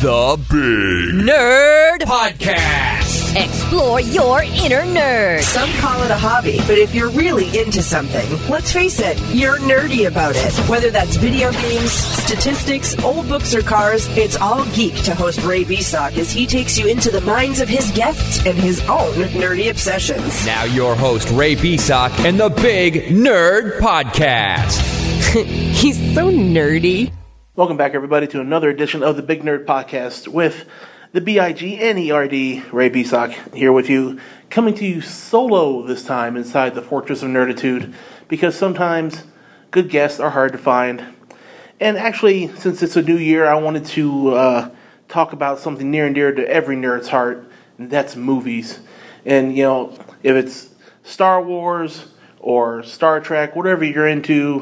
The Big Nerd Podcast. Explore your inner nerd. Some call it a hobby, but if you're really into something, let's face it, you're nerdy about it. Whether that's video games, statistics, old books, or cars, it's all geek to host Ray Beasock as he takes you into the minds of his guests and his own nerdy obsessions. Now, your host, Ray Beasock, and the Big Nerd Podcast. He's so nerdy. Welcome back, everybody, to another edition of the Big Nerd Podcast with the B I G N E R D, Ray Beasock, here with you, coming to you solo this time inside the Fortress of Nerditude, because sometimes good guests are hard to find. And actually, since it's a new year, I wanted to uh, talk about something near and dear to every nerd's heart, and that's movies. And, you know, if it's Star Wars or Star Trek, whatever you're into,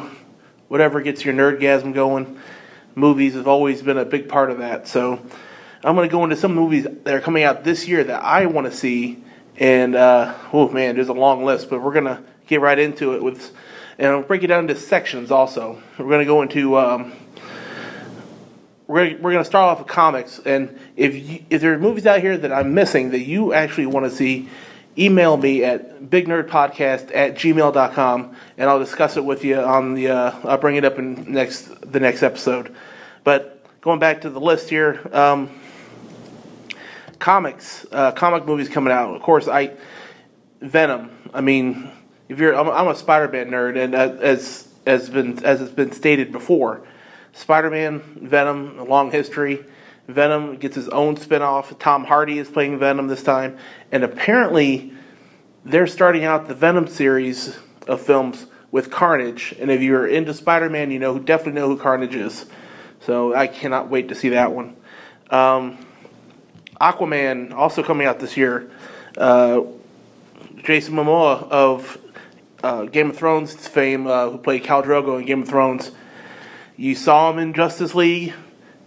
whatever gets your nerdgasm going movies have always been a big part of that. So I'm going to go into some movies that are coming out this year that I want to see. And uh, oh man, there's a long list, but we're going to get right into it with, and I'll break it down into sections. Also, we're going to go into. Um, we're we're going to start off with comics, and if you, if there are movies out here that I'm missing that you actually want to see, email me at bignerdpodcast at gmail.com and I'll discuss it with you on the, uh, I'll bring it up in next, the next episode. But going back to the list here, um, comics, uh, comic movies coming out. Of course, I, Venom. I mean, if you're, I'm, I'm a Spider-Man nerd, and uh, as as been as it's been stated before, Spider-Man, Venom, a long history. Venom gets his own spin-off. Tom Hardy is playing Venom this time, and apparently they're starting out the Venom series of films with Carnage. And if you're into Spider-Man, you know definitely know who Carnage is. So I cannot wait to see that one. Um, Aquaman also coming out this year. Uh, Jason Momoa of uh, Game of Thrones fame, uh, who played Khal Drogo in Game of Thrones. You saw him in Justice League.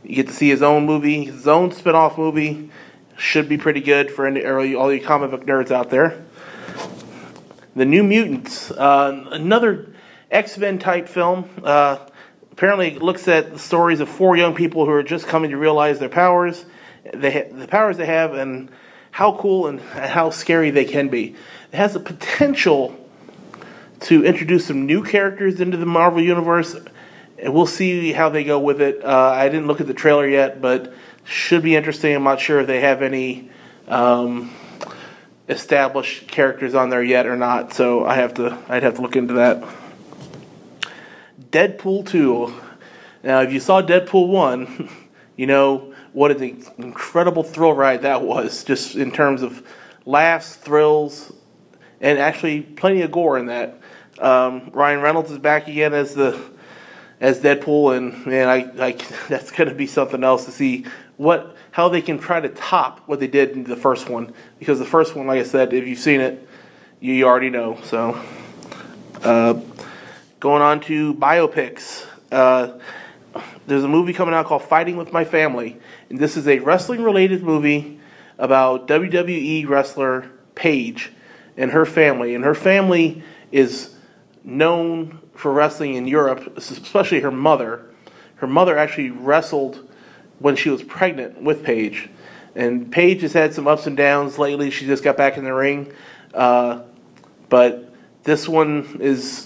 You get to see his own movie, his own spin-off movie. Should be pretty good for any, all you comic book nerds out there. The New Mutants, uh, another X-Men type film. Uh, apparently, it looks at the stories of four young people who are just coming to realize their powers, they the powers they have, and how cool and how scary they can be. It has the potential to introduce some new characters into the Marvel universe we'll see how they go with it. Uh, I didn't look at the trailer yet, but should be interesting. I'm not sure if they have any um, established characters on there yet or not, so I have to I'd have to look into that. Deadpool two. Now, if you saw Deadpool one, you know what an incredible thrill ride that was, just in terms of laughs, thrills, and actually plenty of gore in that. Um, Ryan Reynolds is back again as the as Deadpool, and man, I, I that's going to be something else to see what how they can try to top what they did in the first one. Because the first one, like I said, if you've seen it, you already know. So, uh, going on to biopics. Uh, there's a movie coming out called Fighting with My Family, and this is a wrestling related movie about WWE wrestler Paige and her family. And her family is known for wrestling in Europe, especially her mother. Her mother actually wrestled when she was pregnant with Paige. And Paige has had some ups and downs lately. She just got back in the ring. Uh, but this one is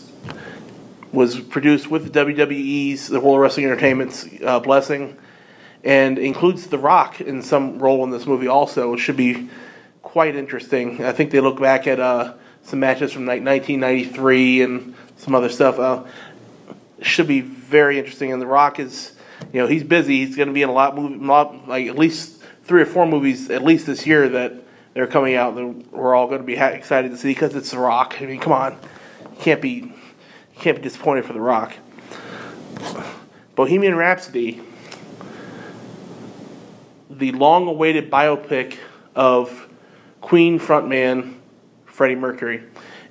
was produced with WWE's, the World Wrestling Entertainment's uh, blessing, and includes The Rock in some role in this movie also. It should be quite interesting. I think they look back at uh, some matches from like 1993 and some other stuff. Uh, should be very interesting. And The Rock is, you know, he's busy. He's going to be in a lot, movie, lot, like at least three or four movies at least this year that they're coming out that we're all going to be ha- excited to see because it's The Rock. I mean, come on, can't be, can't be disappointed for The Rock. Bohemian Rhapsody, the long-awaited biopic of Queen frontman Freddie Mercury.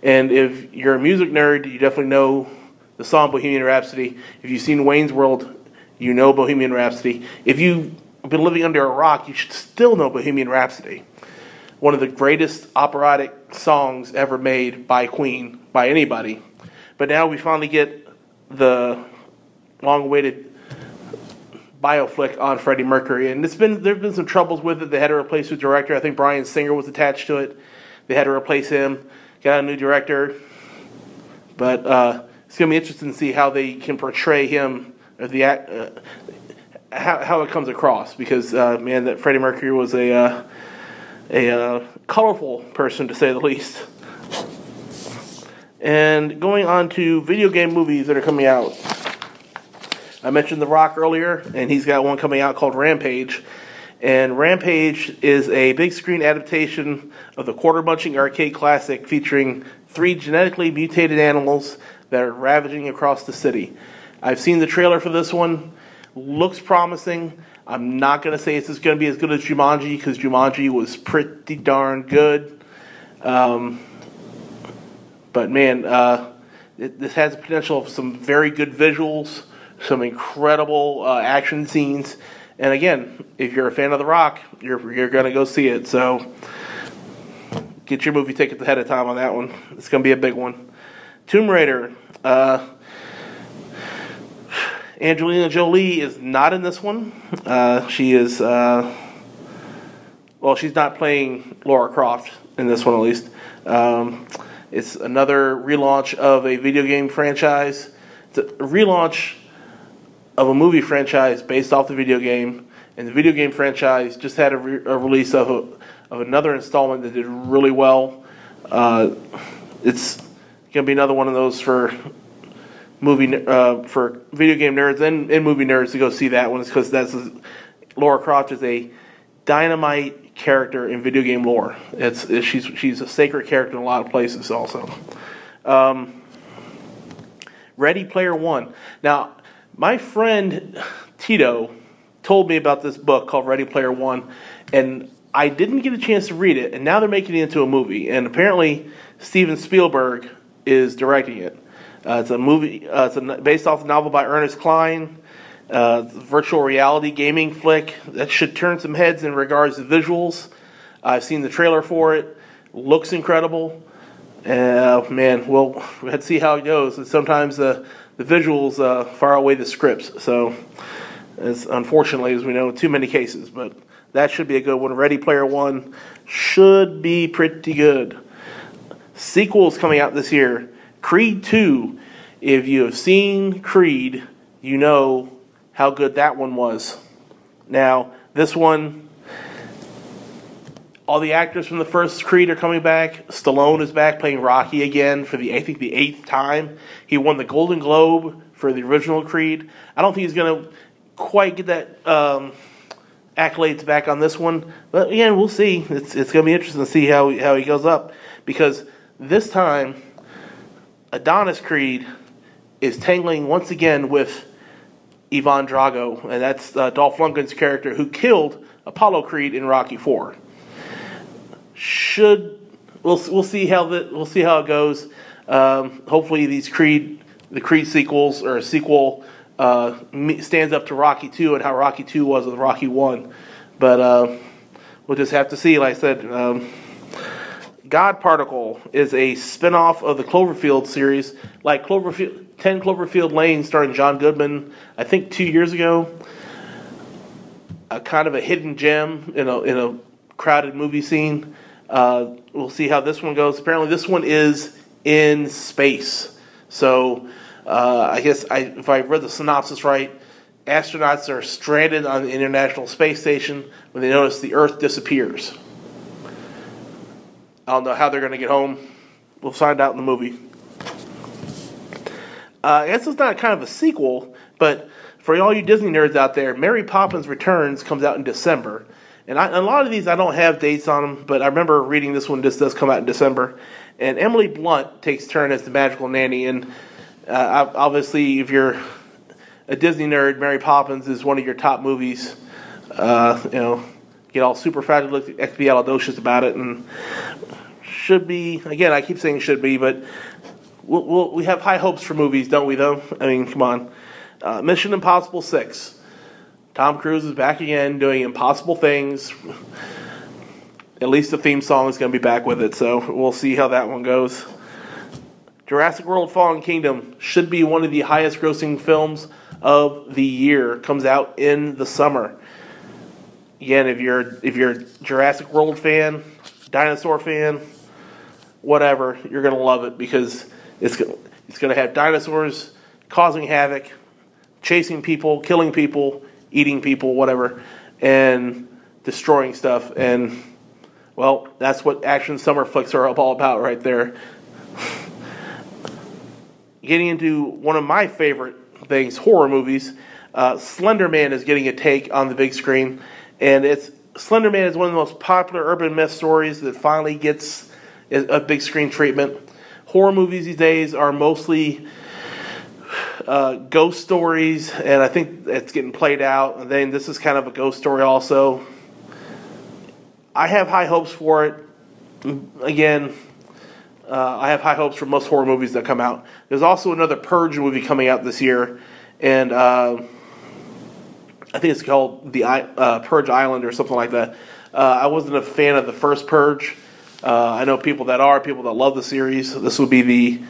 And if you're a music nerd, you definitely know the song Bohemian Rhapsody. If you've seen Wayne's World, you know Bohemian Rhapsody. If you've been living under a rock, you should still know Bohemian Rhapsody. One of the greatest operatic songs ever made by Queen, by anybody. But now we finally get the long awaited bioflick on Freddie Mercury, and it's been there've been some troubles with it. They had to replace the director. I think Bryan Singer was attached to it. They had to replace him, got a new director, but uh, it's gonna be interesting to see how they can portray him or the. Uh, how, how it comes across because uh, man, that Freddie Mercury was a uh, a uh, colorful person to say the least. And going on to video game movies that are coming out. I mentioned The Rock earlier, and he's got one coming out called Rampage. And Rampage is a big screen adaptation of the quarter bunching arcade classic featuring three genetically mutated animals that are ravaging across the city. I've seen the trailer for this one. Looks promising. I'm not going to say it's going to be as good as Jumanji because Jumanji was pretty darn good. Um, but man, uh, it, this has the potential of some very good visuals, some incredible uh, action scenes, and again, if you're a fan of The Rock, you're you're gonna go see it. So get your movie tickets ahead of time on that one. It's gonna be a big one. Tomb Raider. Uh, Angelina Jolie is not in this one. Uh, she is, uh, well, she's not playing Laura Croft in this one at least. Um, it's another relaunch of a video game franchise. It's a relaunch of a movie franchise based off the video game, and the video game franchise just had a, re- a release of a, of another installment that did really well. Uh, it's gonna be another one of those for movie uh, for video game nerds and, and movie nerds to go see that one because that's Laura Croft is a dynamite character in video game lore. It's, she's she's a sacred character in a lot of places also. Um, Ready Player One. Now, my friend Tito told me about this book called Ready Player One, and I didn't get a chance to read it. And now they're making it into a movie, and apparently Steven Spielberg is directing it. Uh, it's a movie. Uh, it's a, based off a novel by Ernest Cline. Uh, virtual reality gaming flick that should turn some heads in regards to visuals. I've seen the trailer for it. Looks incredible. Uh, man, we'll, to see how it goes. And sometimes the the visuals uh, far away the scripts. So, as unfortunately as we know, too many cases. But that should be a good one. Ready Player One should be pretty good. Sequels coming out this year. Creed 2. If you have seen Creed, you know how good that one was. Now, this one, all the actors from the first Creed are coming back. Stallone is back playing Rocky again for the I think the eighth time. He won the Golden Globe for the original Creed. I don't think he's gonna quite get that um, accolades back on this one, but again, we'll see. It's it's gonna be interesting to see how how he goes up because this time Adonis Creed is tangling once again with Ivan Drago, and that's uh, Dolph Lundgren's character who killed Apollo Creed in Rocky Four. Should we'll we'll see how the we'll see how it goes. Um, hopefully, these Creed the Creed sequels or a sequel uh, stands up to Rocky Two and how Rocky Two was with Rocky One, but uh, we'll just have to see. Like I said. Um, God Particle is a spin-off of the Cloverfield series, like Cloverfield, 10 Cloverfield Lane starring John Goodman, I think two years ago. A kind of a hidden gem in a, in a crowded movie scene. Uh, we'll see how this one goes. Apparently, this one is in space. So, uh, I guess I, if I read the synopsis right, astronauts are stranded on the International Space Station when they notice the Earth disappears. I don't know how they're going to get home. We'll find out in the movie. Uh, I guess it's not kind of a sequel, but for all you Disney nerds out there, Mary Poppins Returns comes out in December. And a lot of these I don't have dates on them, but I remember reading this one. This does come out in December, and Emily Blunt takes turn as the magical nanny. And uh, obviously, if you're a Disney nerd, Mary Poppins is one of your top movies. Uh, you know, get all super expialidocious about it, and should be again. I keep saying should be, but we'll, we'll, we have high hopes for movies, don't we? Though I mean, come on. Uh, Mission Impossible Six. Tom Cruise is back again doing impossible things. At least the theme song is going to be back with it, so we'll see how that one goes. Jurassic World Fallen Kingdom should be one of the highest grossing films of the year comes out in the summer. Again, if you're if you're a Jurassic World fan, dinosaur fan, whatever, you're gonna love it because it's it's gonna have dinosaurs causing havoc, chasing people, killing people, eating people, whatever, and destroying stuff. And well, that's what action summer flicks are all about right there. Getting into one of my favorite things, horror movies. Uh, Slender Man is getting a take on the big screen, and it's Slender Man is one of the most popular urban myth stories that finally gets a big screen treatment. Horror movies these days are mostly uh, ghost stories, and I think it's getting played out. And then this is kind of a ghost story, also. I have high hopes for it. Again, uh, I have high hopes for most horror movies that come out. There's also another Purge movie coming out this year, and uh, I think it's called the uh, Purge Island or something like that. Uh, I wasn't a fan of the first Purge. Uh, I know people that are, people that love the series. This would be the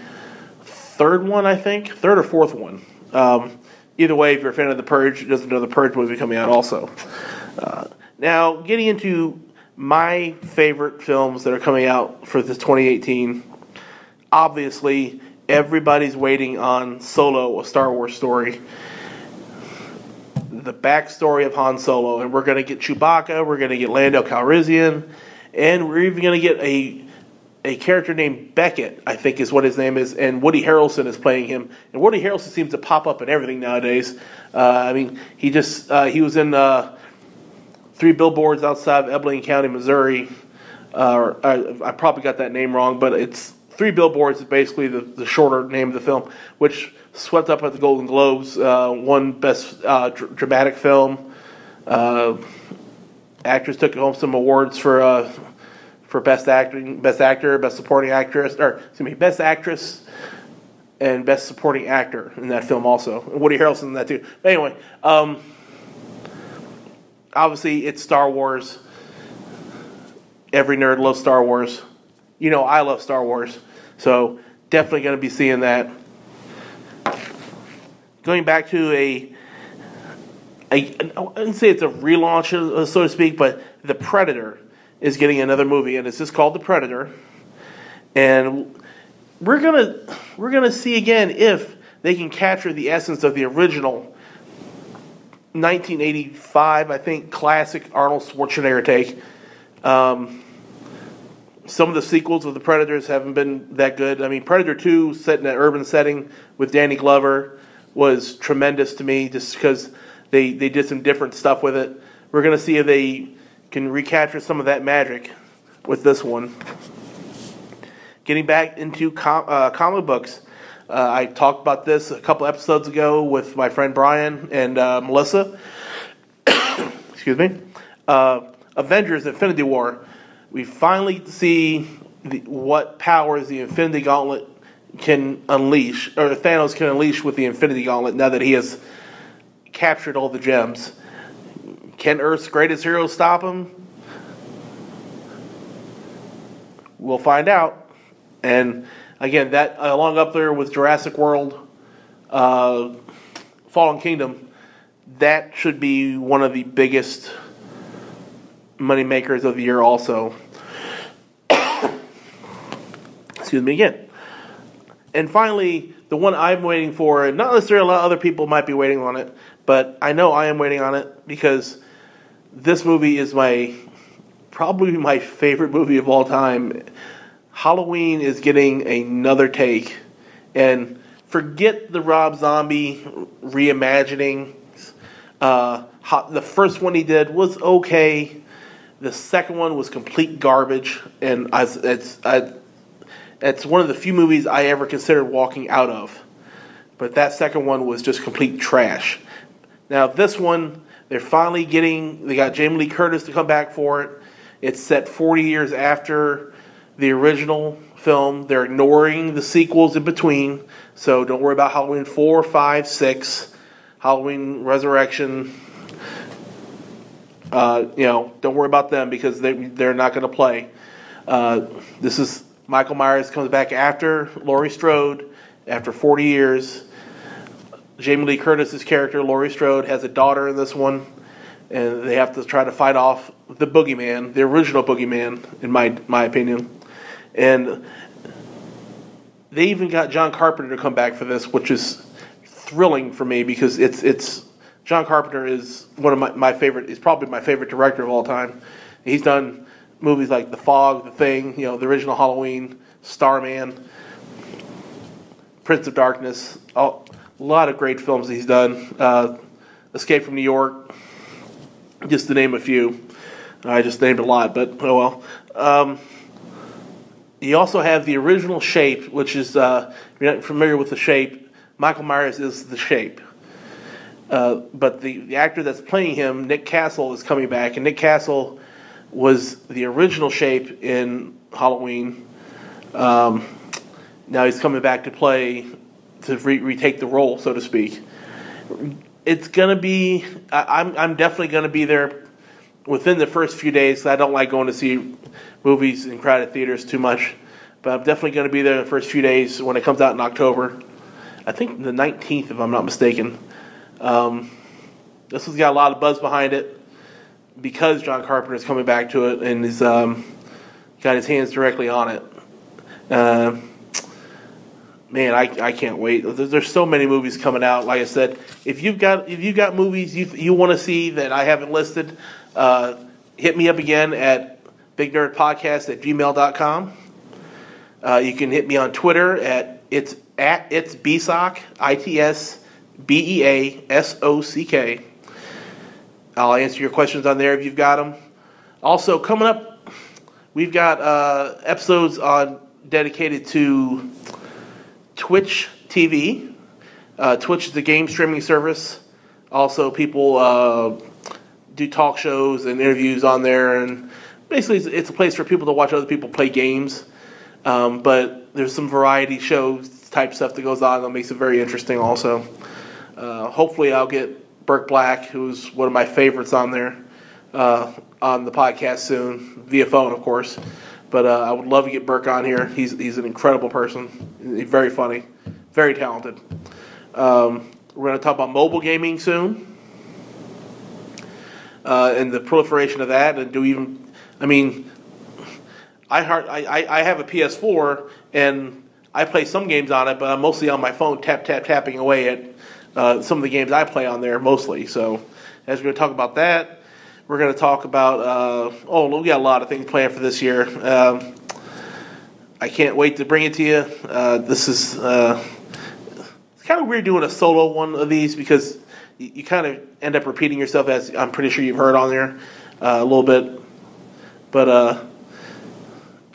third one, I think, third or fourth one. Um, either way, if you're a fan of the Purge, there's another Purge movie coming out also. Uh, now, getting into my favorite films that are coming out for this 2018. Obviously, everybody's waiting on Solo, a Star Wars story. The backstory of Han Solo, and we're going to get Chewbacca, we're going to get Lando Calrissian, and we're even going to get a a character named Beckett, I think is what his name is, and Woody Harrelson is playing him. And Woody Harrelson seems to pop up in everything nowadays. Uh, I mean, he just uh, he was in uh, three billboards outside of Abilene County, Missouri. Uh, I, I, probably got that name wrong, but it's three billboards is basically the, the shorter name of the film, which swept up at the Golden Globes, uh, won best uh, dr- dramatic film. Uh, actress took home some awards for uh, for best acting, best actor, best supporting actress, or excuse me, best actress and best supporting actor in that film also. Woody Harrelson in that too. But anyway. Um, obviously it's Star Wars. Every nerd loves Star Wars. You know, I love Star Wars. So definitely going to be seeing that. Going back to a, a I wouldn't say it's a relaunch, so to speak, but The Predator is getting another movie, and it's just called The Predator. And we're gonna we're gonna see again if they can capture the essence of the original 1985, I think, classic Arnold Schwarzenegger take. Um, some of the sequels of the Predators haven't been that good. I mean, Predator 2, set in an urban setting with Danny Glover, was tremendous to me just because they, they did some different stuff with it. We're going to see if they can recapture some of that magic with this one. Getting back into com- uh, comic books, uh, I talked about this a couple episodes ago with my friend Brian and uh, Melissa. Excuse me. Uh, Avengers: Infinity War. We finally see the, what powers the Infinity Gauntlet can unleash, or Thanos can unleash with the Infinity Gauntlet. Now that he has captured all the gems, can Earth's greatest hero stop him? We'll find out. And again, that along up there with Jurassic World, uh, Fallen Kingdom, that should be one of the biggest money makers of the year. Also, excuse me again. And finally, the one I'm waiting for, and not necessarily a lot of other people might be waiting on it, but I know I am waiting on it because this movie is my probably my favorite movie of all time. Halloween is getting another take, and forget the Rob Zombie reimagining. Uh, the first one he did was okay. The second one was complete garbage, and I, it's I, it's one of the few movies I ever considered walking out of. But that second one was just complete trash. Now this one, they're finally getting. They got Jamie Lee Curtis to come back for it. It's set 40 years after the original film. They're ignoring the sequels in between. So don't worry about Halloween 4, 5, 6, Halloween Resurrection. Uh, you know, don't worry about them because they, they're not going to play. Uh, this is Michael Myers comes back after Laurie Strode after 40 years. Jamie Lee Curtis's character, Laurie Strode, has a daughter in this one, and they have to try to fight off the boogeyman, the original boogeyman, in my my opinion. And they even got John Carpenter to come back for this, which is thrilling for me because it's it's John Carpenter is one of my, my favorite. He's probably my favorite director of all time. He's done movies like The Fog, The Thing, you know, the original Halloween, Starman, Prince of Darkness. All, a lot of great films he's done. Uh, Escape from New York, just to name a few. I just named a lot, but oh well. Um, you also have the original Shape, which is, uh, if you're not familiar with the Shape, Michael Myers is the Shape. Uh, but the, the actor that's playing him, Nick Castle, is coming back, and Nick Castle was the original Shape in Halloween. Um, now he's coming back to play to re- retake the role, so to speak. It's gonna be. I, I'm I'm definitely gonna be there within the first few days. I don't like going to see movies in crowded theaters too much, but I'm definitely to be there the first few days when it comes out in October. I think the 19th, if I'm not mistaken. Um, this has got a lot of buzz behind it because John Carpenter is coming back to it and he's um, got his hands directly on it. Uh, man, I, I can't wait. There's, so many movies coming out. Like I said, if you've got if you've got movies you you want to see that I haven't listed, uh, hit me up again at bignerdpodcast at gmail.com. Uh, you can hit me on Twitter at it's at it's bsock i t s b e a s o c k. I'll answer your questions on there if you've got them. Also, coming up, we've got uh, episodes on dedicated to Twitch TV. Uh, Twitch is a game streaming service. Also, people uh, do talk shows and interviews on there, and basically, it's, it's a place for people to watch other people play games. Um, but there's some variety shows type stuff that goes on that makes it very interesting. Also, uh, hopefully, I'll get Burke Black, who's one of my favorites on there, uh, on the podcast soon via phone, of course. But uh, I would love to get Burke on here. He's he's an incredible person. Very funny, very talented. Um, we're going to talk about mobile gaming soon, uh, and the proliferation of that, and do even, I mean, I, heart, I, I I have a PS4 and I play some games on it, but I'm mostly on my phone, tap tap tapping away at uh, some of the games I play on there mostly. So, as we're going to talk about that, we're going to talk about uh, oh, we got a lot of things planned for this year. Um, I can't wait to bring it to you. Uh, this is uh, it's kind of weird doing a solo one of these because you, you kind of end up repeating yourself as I'm pretty sure you've heard on there uh, a little bit, but uh,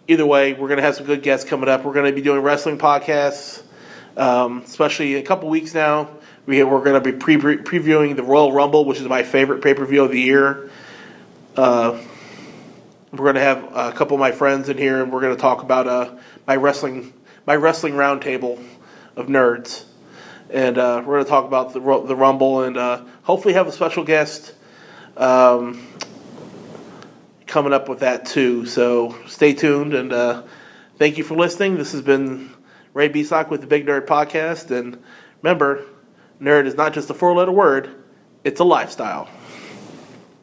either way, we're going to have some good guests coming up. We're going to be doing wrestling podcasts, um, especially in a couple weeks now. We, we're going to be pre- previewing the Royal Rumble, which is my favorite pay per view of the year. Uh, we're going to have a couple of my friends in here, and we're going to talk about uh, my wrestling my wrestling roundtable of nerds, and uh, we're going to talk about the the Rumble, and uh, hopefully have a special guest. Um, coming up with that too. So stay tuned and uh, thank you for listening. This has been Ray Beasock with the Big Nerd Podcast. And remember, nerd is not just a four letter word, it's a lifestyle.